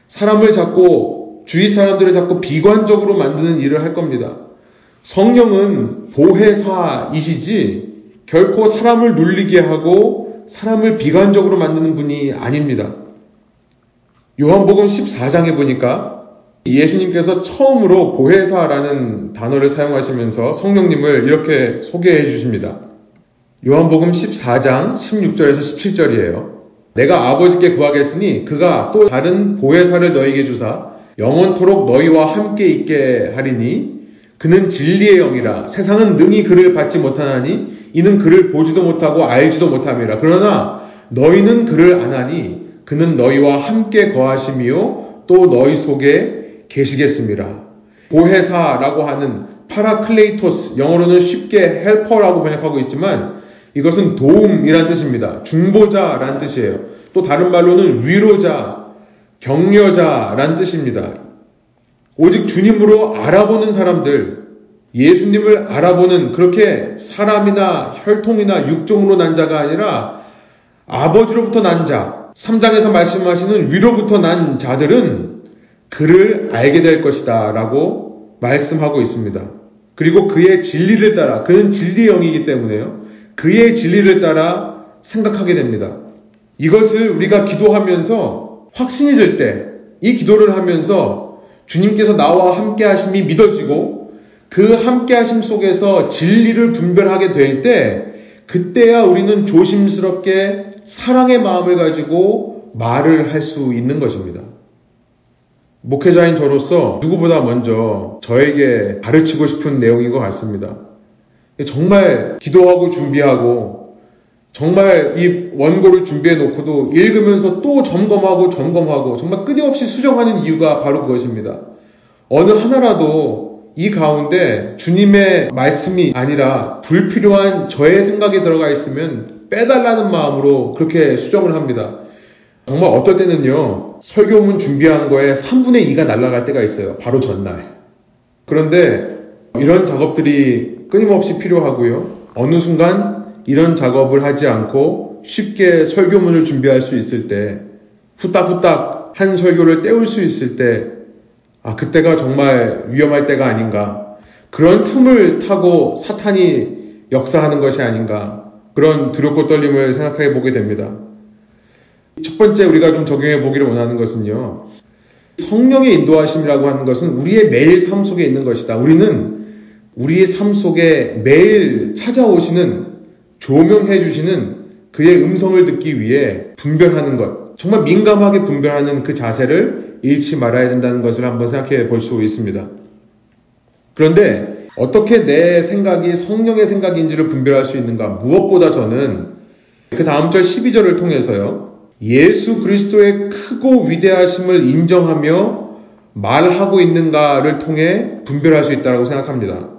사람을 자꾸 주위 사람들을 자꾸 비관적으로 만드는 일을 할 겁니다. 성령은 보혜사이시지 결코 사람을 눌리게 하고 사람을 비관적으로 만드는 분이 아닙니다. 요한복음 14장에 보니까 예수님께서 처음으로 보혜사라는 단어를 사용하시면서 성령님을 이렇게 소개해 주십니다. 요한복음 14장 16절에서 17절이에요. 내가 아버지께 구하겠으니 그가 또 다른 보혜사를 너희에게 주사 영원토록 너희와 함께 있게 하리니 그는 진리의 영이라 세상은 능히 그를 받지 못하나니 이는 그를 보지도 못하고 알지도 못함이라 그러나 너희는 그를 아나니 그는 너희와 함께 거하심이요 또 너희 속에 계시겠음이라. 보혜사라고 하는 파라클레이토스 영어로는 쉽게 helper라고 번역하고 있지만 이것은 도움이란 뜻입니다. 중보자란 뜻이에요. 또 다른 말로는 위로자, 격려자란 뜻입니다. 오직 주님으로 알아보는 사람들, 예수님을 알아보는 그렇게 사람이나 혈통이나 육종으로 난 자가 아니라 아버지로부터 난 자, 3장에서 말씀하시는 위로부터 난 자들은 그를 알게 될 것이다 라고 말씀하고 있습니다. 그리고 그의 진리를 따라, 그는 진리의 영이기 때문에요. 그의 진리를 따라 생각하게 됩니다. 이것을 우리가 기도하면서 확신이 될 때, 이 기도를 하면서 주님께서 나와 함께 하심이 믿어지고 그 함께 하심 속에서 진리를 분별하게 될 때, 그때야 우리는 조심스럽게 사랑의 마음을 가지고 말을 할 수 있는 것입니다. 목회자인 저로서 누구보다 먼저 저에게 가르치고 싶은 내용인 것 같습니다. 정말 기도하고 준비하고 정말 이 원고를 준비해 놓고도 읽으면서 또 점검하고 점검하고 정말 끊임없이 수정하는 이유가 바로 그것입니다. 어느 하나라도 이 가운데 주님의 말씀이 아니라 불필요한 저의 생각이 들어가 있으면 빼달라는 마음으로 그렇게 수정을 합니다. 정말 어떨 때는요, 설교문 준비하는 거에 3분의 2가 날아갈 때가 있어요. 바로 전날. 그런데 이런 작업들이 끊임없이 필요하고요. 어느 순간 이런 작업을 하지 않고 쉽게 설교문을 준비할 수 있을 때, 후딱후딱 한 설교를 때울 수 있을 때, 아, 그때가 정말 위험할 때가 아닌가. 그런 틈을 타고 사탄이 역사하는 것이 아닌가. 그런 두렵고 떨림을 생각해 보게 됩니다. 첫 번째 우리가 좀 적용해 보기를 원하는 것은요. 성령의 인도하심이라고 하는 것은 우리의 매일 삶 속에 있는 것이다. 우리는 우리의 삶 속에 매일 찾아오시는 조명해 주시는 그의 음성을 듣기 위해 분별하는 것. 정말 민감하게 분별하는 그 자세를 잃지 말아야 된다는 것을 한번 생각해 볼 수 있습니다. 그런데 어떻게 내 생각이 성령의 생각인지를 분별할 수 있는가? 무엇보다 저는 그 다음 절 12절을 통해서요. 예수 그리스도의 크고 위대하심을 인정하며 말하고 있는가를 통해 분별할 수 있다고 생각합니다.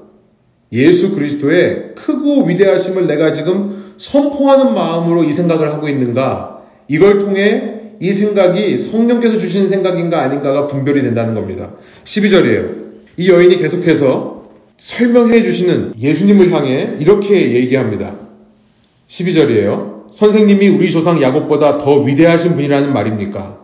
예수 그리스도의 크고 위대하심을 내가 지금 선포하는 마음으로 이 생각을 하고 있는가? 이걸 통해 이 생각이 성령께서 주신 생각인가 아닌가가 분별이 된다는 겁니다. 12절이에요. 이 여인이 계속해서 설명해 주시는 예수님을 향해 이렇게 얘기합니다. 12절이에요. 선생님이 우리 조상 야곱보다 더 위대하신 분이라는 말입니까?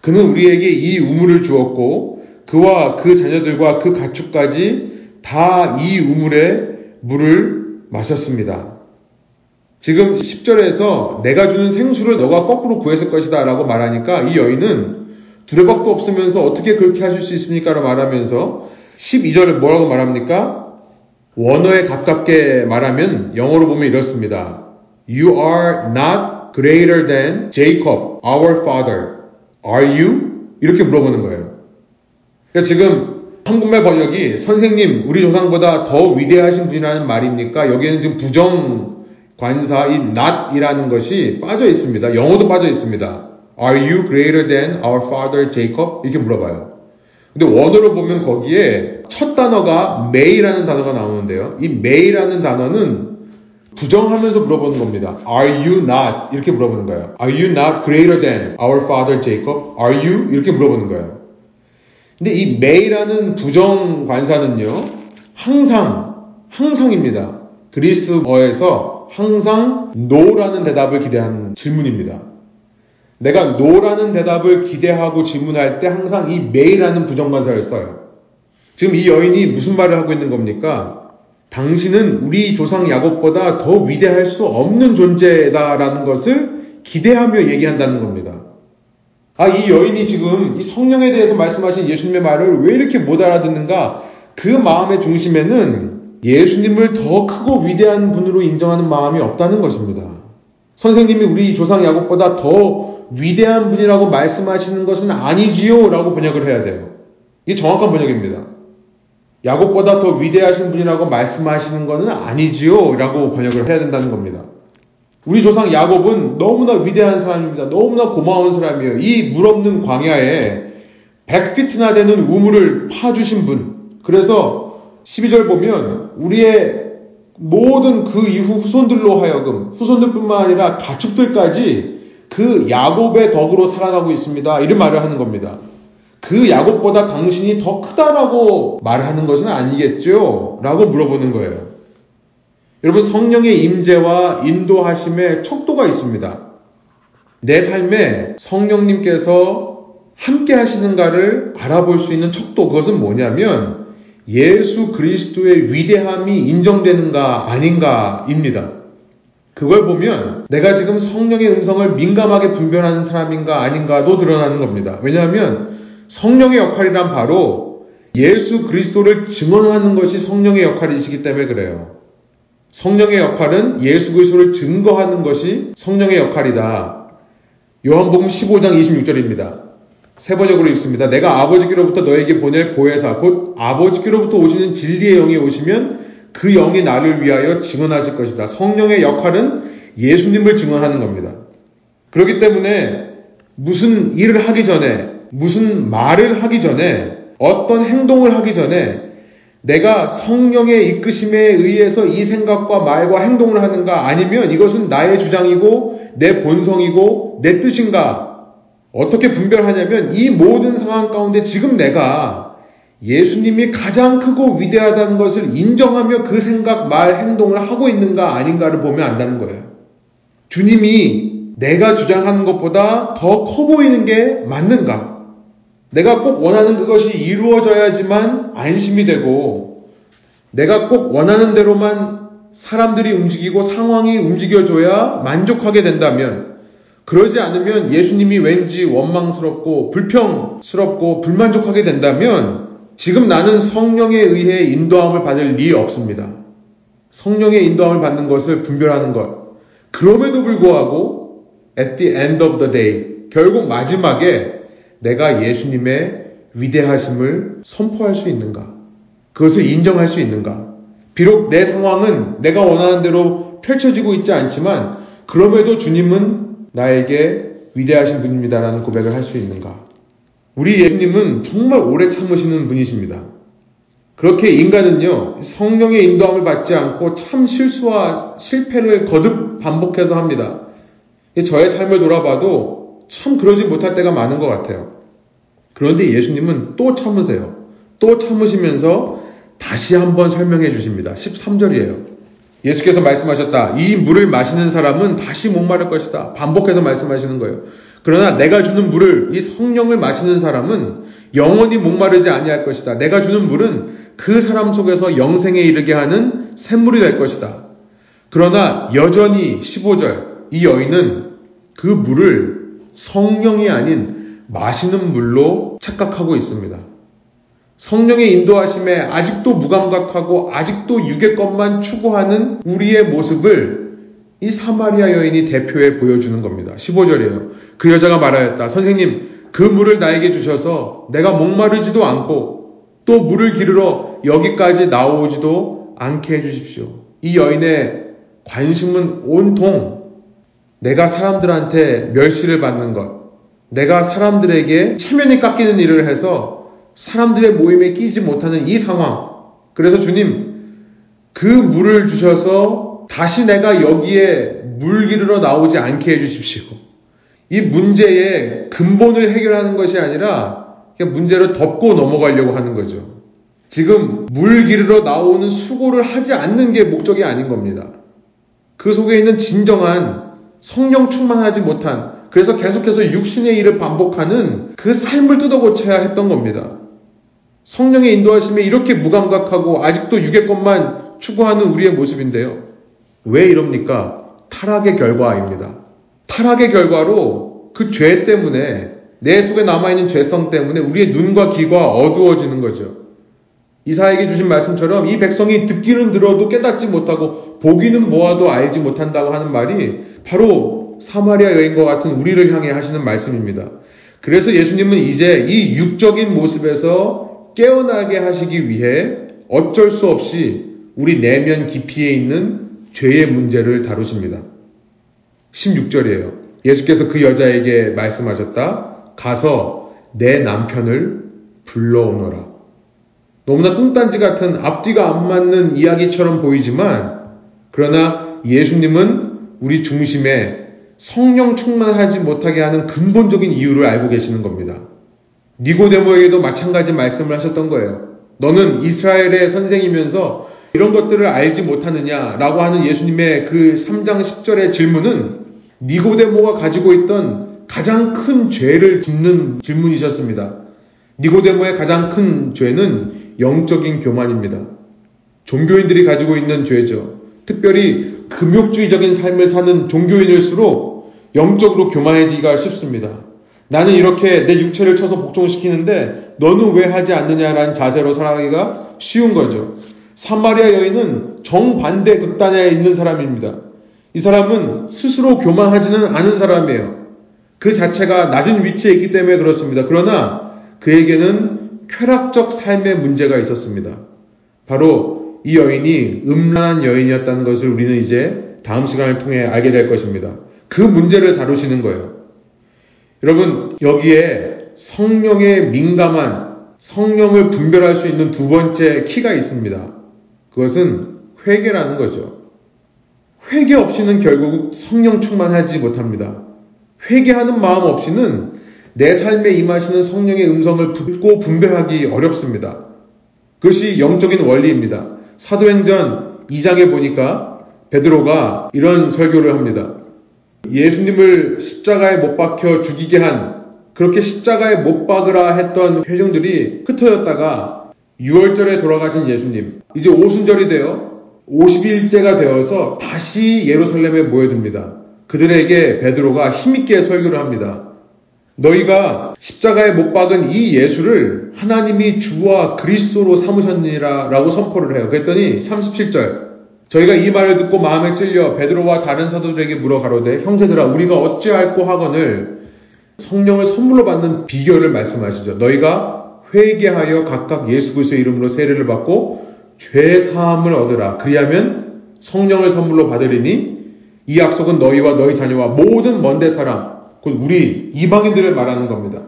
그는 우리에게 이 우물을 주었고 그와 그 자녀들과 그 가축까지 다 이 우물의 물을 마셨습니다. 지금 10절에서 내가 주는 생수를 너가 거꾸로 구했을 것이다 라고 말하니까 이 여인은 두레박도 없으면서 어떻게 그렇게 하실 수 있습니까? 라고 말하면서 12절에 뭐라고 말합니까? 원어에 가깝게 말하면 영어로 보면 이렇습니다. You are not greater than Jacob, our father. Are you? 이렇게 물어보는 거예요. 그러니까 지금 한국말 번역이 선생님, 우리 조상보다 더 위대하신 분이라는 말입니까? 여기에는 지금 부정 관사 이 not이라는 것이 빠져 있습니다. 영어도 빠져 있습니다. Are you greater than our father Jacob? 이렇게 물어봐요. 근데 원어로 보면 거기에 첫 단어가 may라는 단어가 나오는데요. 이 may라는 단어는 부정하면서 물어보는 겁니다. Are you not? 이렇게 물어보는 거예요. Are you not greater than our father Jacob? Are you? 이렇게 물어보는 거예요. 근데 이 may라는 부정 관사는요, 항상, 항상입니다. 그리스어에서 항상 no라는 대답을 기대한 질문입니다. 내가 노라는 대답을 기대하고 질문할 때 항상 이 may라는 부정관사를 써요. 지금 이 여인이 무슨 말을 하고 있는 겁니까? 당신은 우리 조상 야곱보다 더 위대할 수 없는 존재다라는 것을 기대하며 얘기한다는 겁니다. 아, 이 여인이 지금 이 성령에 대해서 말씀하신 예수님의 말을 왜 이렇게 못 알아듣는가? 그 마음의 중심에는 예수님을 더 크고 위대한 분으로 인정하는 마음이 없다는 것입니다. 선생님이 우리 조상 야곱보다 더 위대한 분이라고 말씀하시는 것은 아니지요 라고 번역을 해야 돼요. 이게 정확한 번역입니다. 야곱보다 더 위대하신 분이라고 말씀하시는 것은 아니지요 라고 번역을 해야 된다는 겁니다. 우리 조상 야곱은 너무나 위대한 사람입니다. 너무나 고마운 사람이에요. 이 물 없는 광야에 100피트나 되는 우물을 파주신 분. 그래서 12절 보면 우리의 모든 그 이후 후손들로 하여금 후손들뿐만 아니라 가축들까지 그 야곱의 덕으로 살아가고 있습니다. 이런 말을 하는 겁니다. 그 야곱보다 당신이 더 크다라고 말하는 것은 아니겠죠? 라고 물어보는 거예요. 여러분 성령의 임재와 인도하심의 척도가 있습니다. 내 삶에 성령님께서 함께 하시는가를 알아볼 수 있는 척도 그것은 뭐냐면 예수 그리스도의 위대함이 인정되는가 아닌가입니다. 그걸 보면 내가 지금 성령의 음성을 민감하게 분별하는 사람인가 아닌가도 드러나는 겁니다. 왜냐하면 성령의 역할이란 바로 예수 그리스도를 증언하는 것이 성령의 역할이시기 때문에 그래요. 성령의 역할은 예수 그리스도를 증거하는 것이 성령의 역할이다. 요한복음 15장 26절입니다. 세 번역으로 읽습니다. 내가 아버지께로부터 너에게 보낼 보혜사 곧 아버지께로부터 오시는 진리의 영이 오시면 그 영이 나를 위하여 증언하실 것이다. 성령의 역할은 예수님을 증언하는 겁니다. 그렇기 때문에 무슨 일을 하기 전에 무슨 말을 하기 전에 어떤 행동을 하기 전에 내가 성령의 이끄심에 의해서 이 생각과 말과 행동을 하는가 아니면 이것은 나의 주장이고 내 본성이고 내 뜻인가 어떻게 분별하냐면 이 모든 상황 가운데 지금 내가 예수님이 가장 크고 위대하다는 것을 인정하며 그 생각, 말, 행동을 하고 있는가 아닌가를 보면 안다는 거예요. 주님이 내가 주장하는 것보다 더 커 보이는 게 맞는가? 내가 꼭 원하는 그것이 이루어져야지만 안심이 되고 내가 꼭 원하는 대로만 사람들이 움직이고 상황이 움직여줘야 만족하게 된다면 그러지 않으면 예수님이 왠지 원망스럽고 불평스럽고 불만족하게 된다면 지금 나는 성령에 의해 인도함을 받을 리 없습니다. 성령의 인도함을 받는 것을 분별하는 것. 그럼에도 불구하고 at the end of the day 결국 마지막에 내가 예수님의 위대하심을 선포할 수 있는가? 그것을 인정할 수 있는가? 비록 내 상황은 내가 원하는 대로 펼쳐지고 있지 않지만 그럼에도 주님은 나에게 위대하신 분입니다라는 고백을 할 수 있는가? 우리 예수님은 정말 오래 참으시는 분이십니다. 그렇게 인간은요, 성령의 인도함을 받지 않고 참 실수와 실패를 거듭 반복해서 합니다. 저의 삶을 돌아봐도 참 그러지 못할 때가 많은 것 같아요. 그런데 예수님은 또 참으세요. 또 참으시면서 다시 한번 설명해 주십니다. 13절이에요. 예수께서 말씀하셨다. 이 물을 마시는 사람은 다시 목마를 것이다. 반복해서 말씀하시는 거예요. 그러나 내가 주는 물을 이 성령을 마시는 사람은 영원히 목마르지 아니할 것이다. 내가 주는 물은 그 사람 속에서 영생에 이르게 하는 샘물이 될 것이다. 그러나 여전히 15절 이 여인은 그 물을 성령이 아닌 마시는 물로 착각하고 있습니다. 성령의 인도하심에 아직도 무감각하고 아직도 육의 것만 추구하는 우리의 모습을 이 사마리아 여인이 대표해 보여주는 겁니다. 15절이에요. 그 여자가 말하였다. 선생님, 그 물을 나에게 주셔서 내가 목마르지도 않고 또 물을 기르러 여기까지 나오지도 않게 해주십시오. 이 여인의 관심은 온통 내가 사람들한테 멸시를 받는 것, 내가 사람들에게 체면이 깎이는 일을 해서 사람들의 모임에 끼지 못하는 이 상황. 그래서 주님, 그 물을 주셔서 다시 내가 여기에 물 기르러 나오지 않게 해주십시오. 이 문제의 근본을 해결하는 것이 아니라 문제를 덮고 넘어가려고 하는 거죠. 지금 물 기르러 나오는 수고를 하지 않는 게 목적이 아닌 겁니다. 그 속에 있는 진정한 성령 충만하지 못한 그래서 계속해서 육신의 일을 반복하는 그 삶을 뜯어고쳐야 했던 겁니다. 성령의 인도하심에 이렇게 무감각하고 아직도 육의 것만 추구하는 우리의 모습인데요. 왜 이럽니까? 타락의 결과입니다. 타락의 결과로 그 죄 때문에 내 속에 남아있는 죄성 때문에 우리의 눈과 귀가 어두워지는 거죠. 이사에게 주신 말씀처럼 이 백성이 듣기는 들어도 깨닫지 못하고 보기는 모아도 알지 못한다고 하는 말이 바로 사마리아 여인과 같은 우리를 향해 하시는 말씀입니다. 그래서 예수님은 이제 이 육적인 모습에서 깨어나게 하시기 위해 어쩔 수 없이 우리 내면 깊이에 있는 죄의 문제를 다루십니다. 16절이에요. 예수께서 그 여자에게 말씀하셨다. 가서 내 남편을 불러오너라. 너무나 뚱딴지 같은 앞뒤가 안 맞는 이야기처럼 보이지만 그러나 예수님은 우리 중심에 성령 충만하지 못하게 하는 근본적인 이유를 알고 계시는 겁니다. 니고데모에게도 마찬가지 말씀을 하셨던 거예요. 너는 이스라엘의 선생이면서 이런 것들을 알지 못하느냐라고 하는 예수님의 그 3장 10절의 질문은 니고데모가 가지고 있던 가장 큰 죄를 짚는 질문이셨습니다. 니고데모의 가장 큰 죄는 영적인 교만입니다. 종교인들이 가지고 있는 죄죠. 특별히 금욕주의적인 삶을 사는 종교인일수록 영적으로 교만해지기가 쉽습니다. 나는 이렇게 내 육체를 쳐서 복종시키는데 너는 왜 하지 않느냐라는 자세로 살아가기가 쉬운 거죠. 사마리아 여인은 정반대 극단에 있는 사람입니다. 이 사람은 스스로 교만하지는 않은 사람이에요. 그 자체가 낮은 위치에 있기 때문에 그렇습니다. 그러나 그에게는 쾌락적 삶의 문제가 있었습니다. 바로 이 여인이 음란한 여인이었다는 것을 우리는 이제 다음 시간을 통해 알게 될 것입니다. 그 문제를 다루시는 거예요. 여러분, 여기에 성령에 민감한 성령을 분별할 수 있는 두 번째 키가 있습니다. 그것은 회개라는 거죠. 회개 없이는 결국 성령 충만하지 못합니다. 회개하는 마음 없이는 내 삶에 임하시는 성령의 음성을 듣고 분별하기 어렵습니다. 그것이 영적인 원리입니다. 사도행전 2장에 보니까 베드로가 이런 설교를 합니다. 예수님을 십자가에 못 박혀 죽이게 한 그렇게 십자가에 못 박으라 했던 회중들이 흩어졌다가 6월절에 돌아가신 예수님 이제 오순절이 되어 50일째가 되어서 다시 예루살렘에 모여듭니다. 그들에게 베드로가 힘있게 설교를 합니다. 너희가 십자가에 못 박은 이 예수를 하나님이 주와 그리스도로 삼으셨니라 라고 선포를 해요. 그랬더니 37절 저희가 이 말을 듣고 마음에 찔려 베드로와 다른 사도들에게 물어 가로되 형제들아 우리가 어찌할꼬 하거늘 성령을 선물로 받는 비결을 말씀하시죠. 너희가 회개하여 각각 예수 그리스도의 이름으로 세례를 받고 죄 사함을 얻으라. 그리하면 성령을 선물로 받으리니 이 약속은 너희와 너희 자녀와 모든 먼데 사람 곧 우리 이방인들을 말하는 겁니다.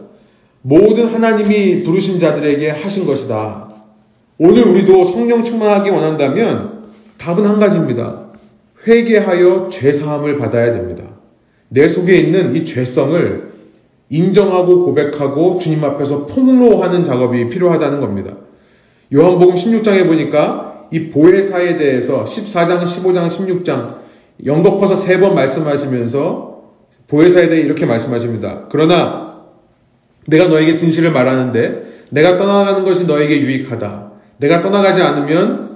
모든 하나님이 부르신 자들에게 하신 것이다. 오늘 우리도 성령 충만하기 원한다면 답은 한 가지입니다. 회개하여 죄사함을 받아야 됩니다. 내 속에 있는 이 죄성을 인정하고 고백하고 주님 앞에서 폭로하는 작업이 필요하다는 겁니다. 요한복음 16장에 보니까 이 보혜사에 대해서 14장, 15장, 16장 연거퍼서 세 번 말씀하시면서 보혜사에 대해 이렇게 말씀하십니다. 그러나 내가 너에게 진실을 말하는데 내가 떠나가는 것이 너에게 유익하다. 내가 떠나가지 않으면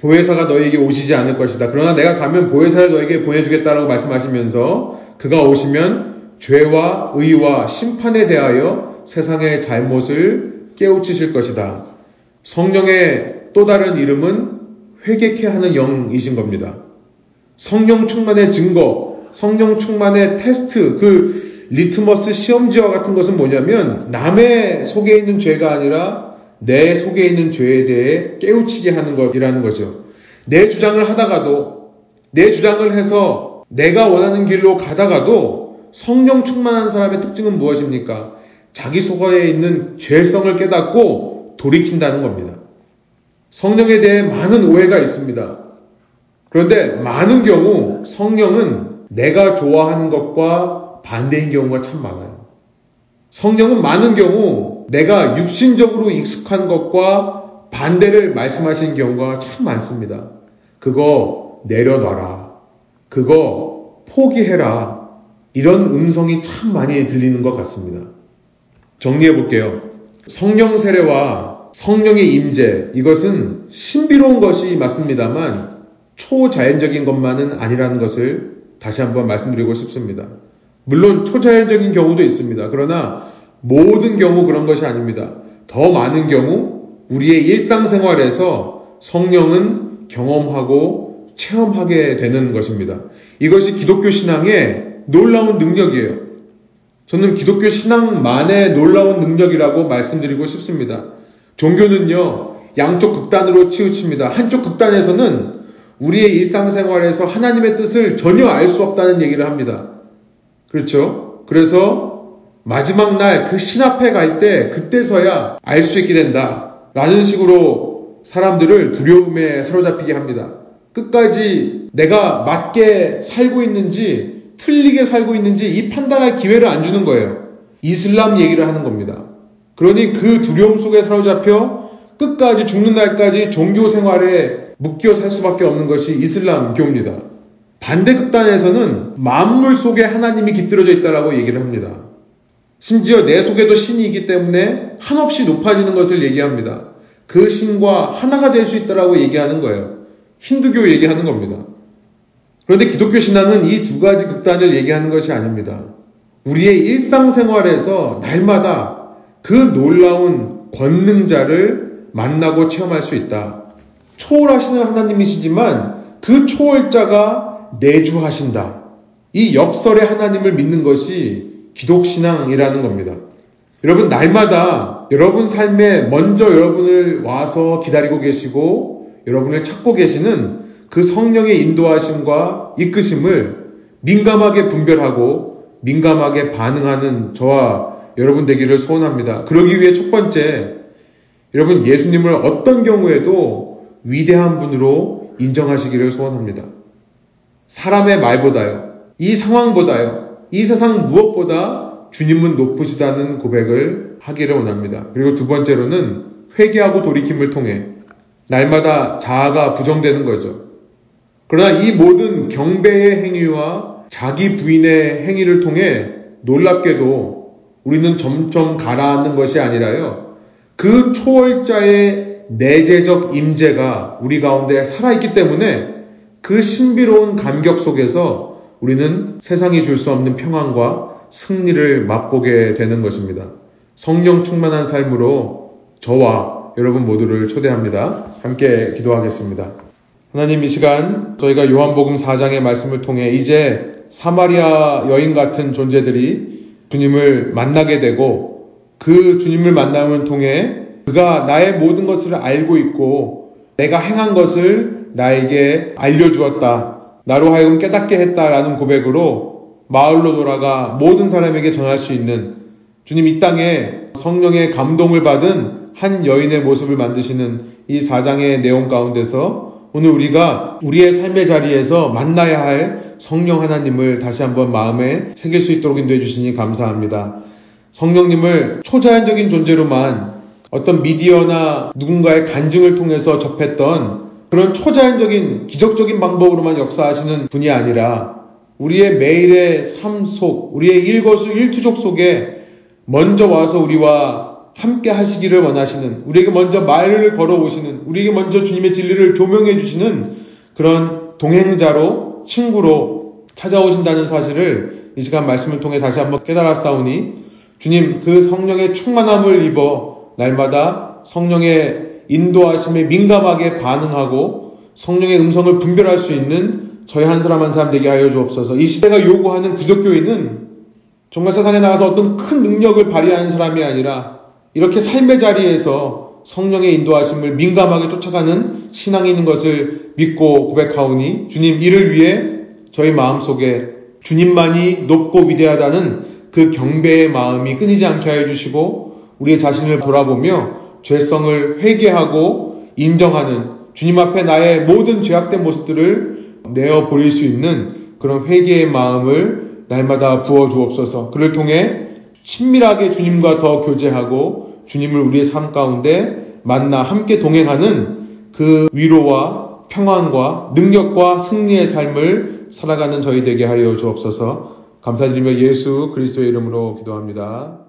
보혜사가 너에게 오시지 않을 것이다. 그러나 내가 가면 보혜사를 너에게 보내주겠다라고 말씀하시면서 그가 오시면 죄와 의와 심판에 대하여 세상의 잘못을 깨우치실 것이다. 성령의 또 다른 이름은 회개케 하는 영이신 겁니다. 성령 충만의 증거, 성령 충만의 테스트, 그 리트머스 시험지와 같은 것은 뭐냐면 남의 속에 있는 죄가 아니라 내 속에 있는 죄에 대해 깨우치게 하는 것이라는 거죠. 내 주장을 하다가도 내 주장을 해서 내가 원하는 길로 가다가도 성령 충만한 사람의 특징은 무엇입니까? 자기 속에 있는 죄성을 깨닫고 돌이킨다는 겁니다. 성령에 대해 많은 오해가 있습니다. 그런데 많은 경우 성령은 내가 좋아하는 것과 반대인 경우가 참 많아요. 성령은 많은 경우 내가 육신적으로 익숙한 것과 반대를 말씀하시는 경우가 참 많습니다. 그거 내려놔라. 그거 포기해라. 이런 음성이 참 많이 들리는 것 같습니다. 정리해 볼게요. 성령 세례와 성령의 임재, 이것은 신비로운 것이 맞습니다만 초자연적인 것만은 아니라는 것을 다시 한번 말씀드리고 싶습니다. 물론 초자연적인 경우도 있습니다. 그러나 모든 경우 그런 것이 아닙니다. 더 많은 경우 우리의 일상생활에서 성령은 경험하고 체험하게 되는 것입니다. 이것이 기독교 신앙의 놀라운 능력이에요. 저는 기독교 신앙만의 놀라운 능력이라고 말씀드리고 싶습니다. 종교는요, 양쪽 극단으로 치우칩니다. 한쪽 극단에서는 우리의 일상생활에서 하나님의 뜻을 전혀 알 수 없다는 얘기를 합니다. 그렇죠? 그래서 마지막 날 그 신 앞에 갈 때 그때서야 알 수 있게 된다. 라는 식으로 사람들을 두려움에 사로잡히게 합니다. 끝까지 내가 맞게 살고 있는지 틀리게 살고 있는지 이 판단할 기회를 안 주는 거예요. 이슬람 얘기를 하는 겁니다. 그러니 그 두려움 속에 사로잡혀 끝까지 죽는 날까지 종교 생활에 묶여 살 수밖에 없는 것이 이슬람교입니다. 반대 극단에서는 만물 속에 하나님이 깃들어져 있다라고 얘기를 합니다. 심지어 내 속에도 신이 있기 때문에 한없이 높아지는 것을 얘기합니다. 그 신과 하나가 될 수 있다라고 얘기하는 거예요. 힌두교 얘기하는 겁니다. 그런데 기독교 신앙은 이 두 가지 극단을 얘기하는 것이 아닙니다. 우리의 일상생활에서 날마다 그 놀라운 권능자를 만나고 체험할 수 있다. 초월하시는 하나님이시지만 그 초월자가 내주하신다. 이 역설의 하나님을 믿는 것이 기독신앙이라는 겁니다. 여러분, 날마다 여러분 삶에 먼저 여러분을 와서 기다리고 계시고 여러분을 찾고 계시는 그 성령의 인도하심과 이끄심을 민감하게 분별하고 민감하게 반응하는 저와 여러분 되기를 소원합니다. 그러기 위해 첫 번째, 여러분 예수님을 어떤 경우에도 위대한 분으로 인정하시기를 소원합니다. 사람의 말보다요, 이 상황보다요, 이 세상 무엇보다 주님은 높으시다는 고백을 하기를 원합니다. 그리고 두 번째로는 회개하고 돌이킴을 통해 날마다 자아가 부정되는 거죠. 그러나 이 모든 경배의 행위와 자기 부인의 행위를 통해 놀랍게도 우리는 점점 가라앉는 것이 아니라요. 그 초월자의 내재적 임재가 우리 가운데 살아있기 때문에 그 신비로운 감격 속에서 우리는 세상이 줄 수 없는 평안과 승리를 맛보게 되는 것입니다. 성령 충만한 삶으로 저와 여러분 모두를 초대합니다. 함께 기도하겠습니다. 하나님 이 시간 저희가 요한복음 4장의 말씀을 통해 이제 사마리아 여인 같은 존재들이 주님을 만나게 되고 그 주님을 만남을 통해 그가 나의 모든 것을 알고 있고 내가 행한 것을 나에게 알려주었다. 나로 하여금 깨닫게 했다라는 고백으로 마을로 돌아가 모든 사람에게 전할 수 있는 주님 이 땅에 성령의 감동을 받은 한 여인의 모습을 만드시는 이 사장의 내용 가운데서 오늘 우리가 우리의 삶의 자리에서 만나야 할 성령 하나님을 다시 한번 마음에 새길 수 있도록 인도해 주시니 감사합니다. 성령님을 초자연적인 존재로만 어떤 미디어나 누군가의 간증을 통해서 접했던 그런 초자연적인 기적적인 방법으로만 역사하시는 분이 아니라 우리의 매일의 삶 속, 우리의 일거수 일투족 속에 먼저 와서 우리와 함께 하시기를 원하시는 우리에게 먼저 말을 걸어오시는 우리에게 먼저 주님의 진리를 조명해 주시는 그런 동행자로 친구로 찾아오신다는 사실을 이 시간 말씀을 통해 다시 한번 깨달았사오니 주님 그 성령의 충만함을 입어 날마다 성령의 인도하심에 민감하게 반응하고 성령의 음성을 분별할 수 있는 저희 한 사람 한 사람 되게 하여 주옵소서. 이 시대가 요구하는 기독교인은 정말 세상에 나가서 어떤 큰 능력을 발휘하는 사람이 아니라 이렇게 삶의 자리에서 성령의 인도하심을 민감하게 쫓아가는 신앙이 있는 것을 믿고 고백하오니 주님 이를 위해 저희 마음속에 주님만이 높고 위대하다는 그 경배의 마음이 끊이지 않게 하여 주시고 우리의 자신을 돌아보며 죄성을 회개하고 인정하는 주님 앞에 나의 모든 죄악된 모습들을 내어 버릴 수 있는 그런 회개의 마음을 날마다 부어 주옵소서. 그를 통해 친밀하게 주님과 더 교제하고 주님을 우리의 삶 가운데 만나 함께 동행하는 그 위로와 평안과 능력과 승리의 삶을 살아가는 저희 되게 하여 주옵소서. 감사드리며 예수 그리스도의 이름으로 기도합니다.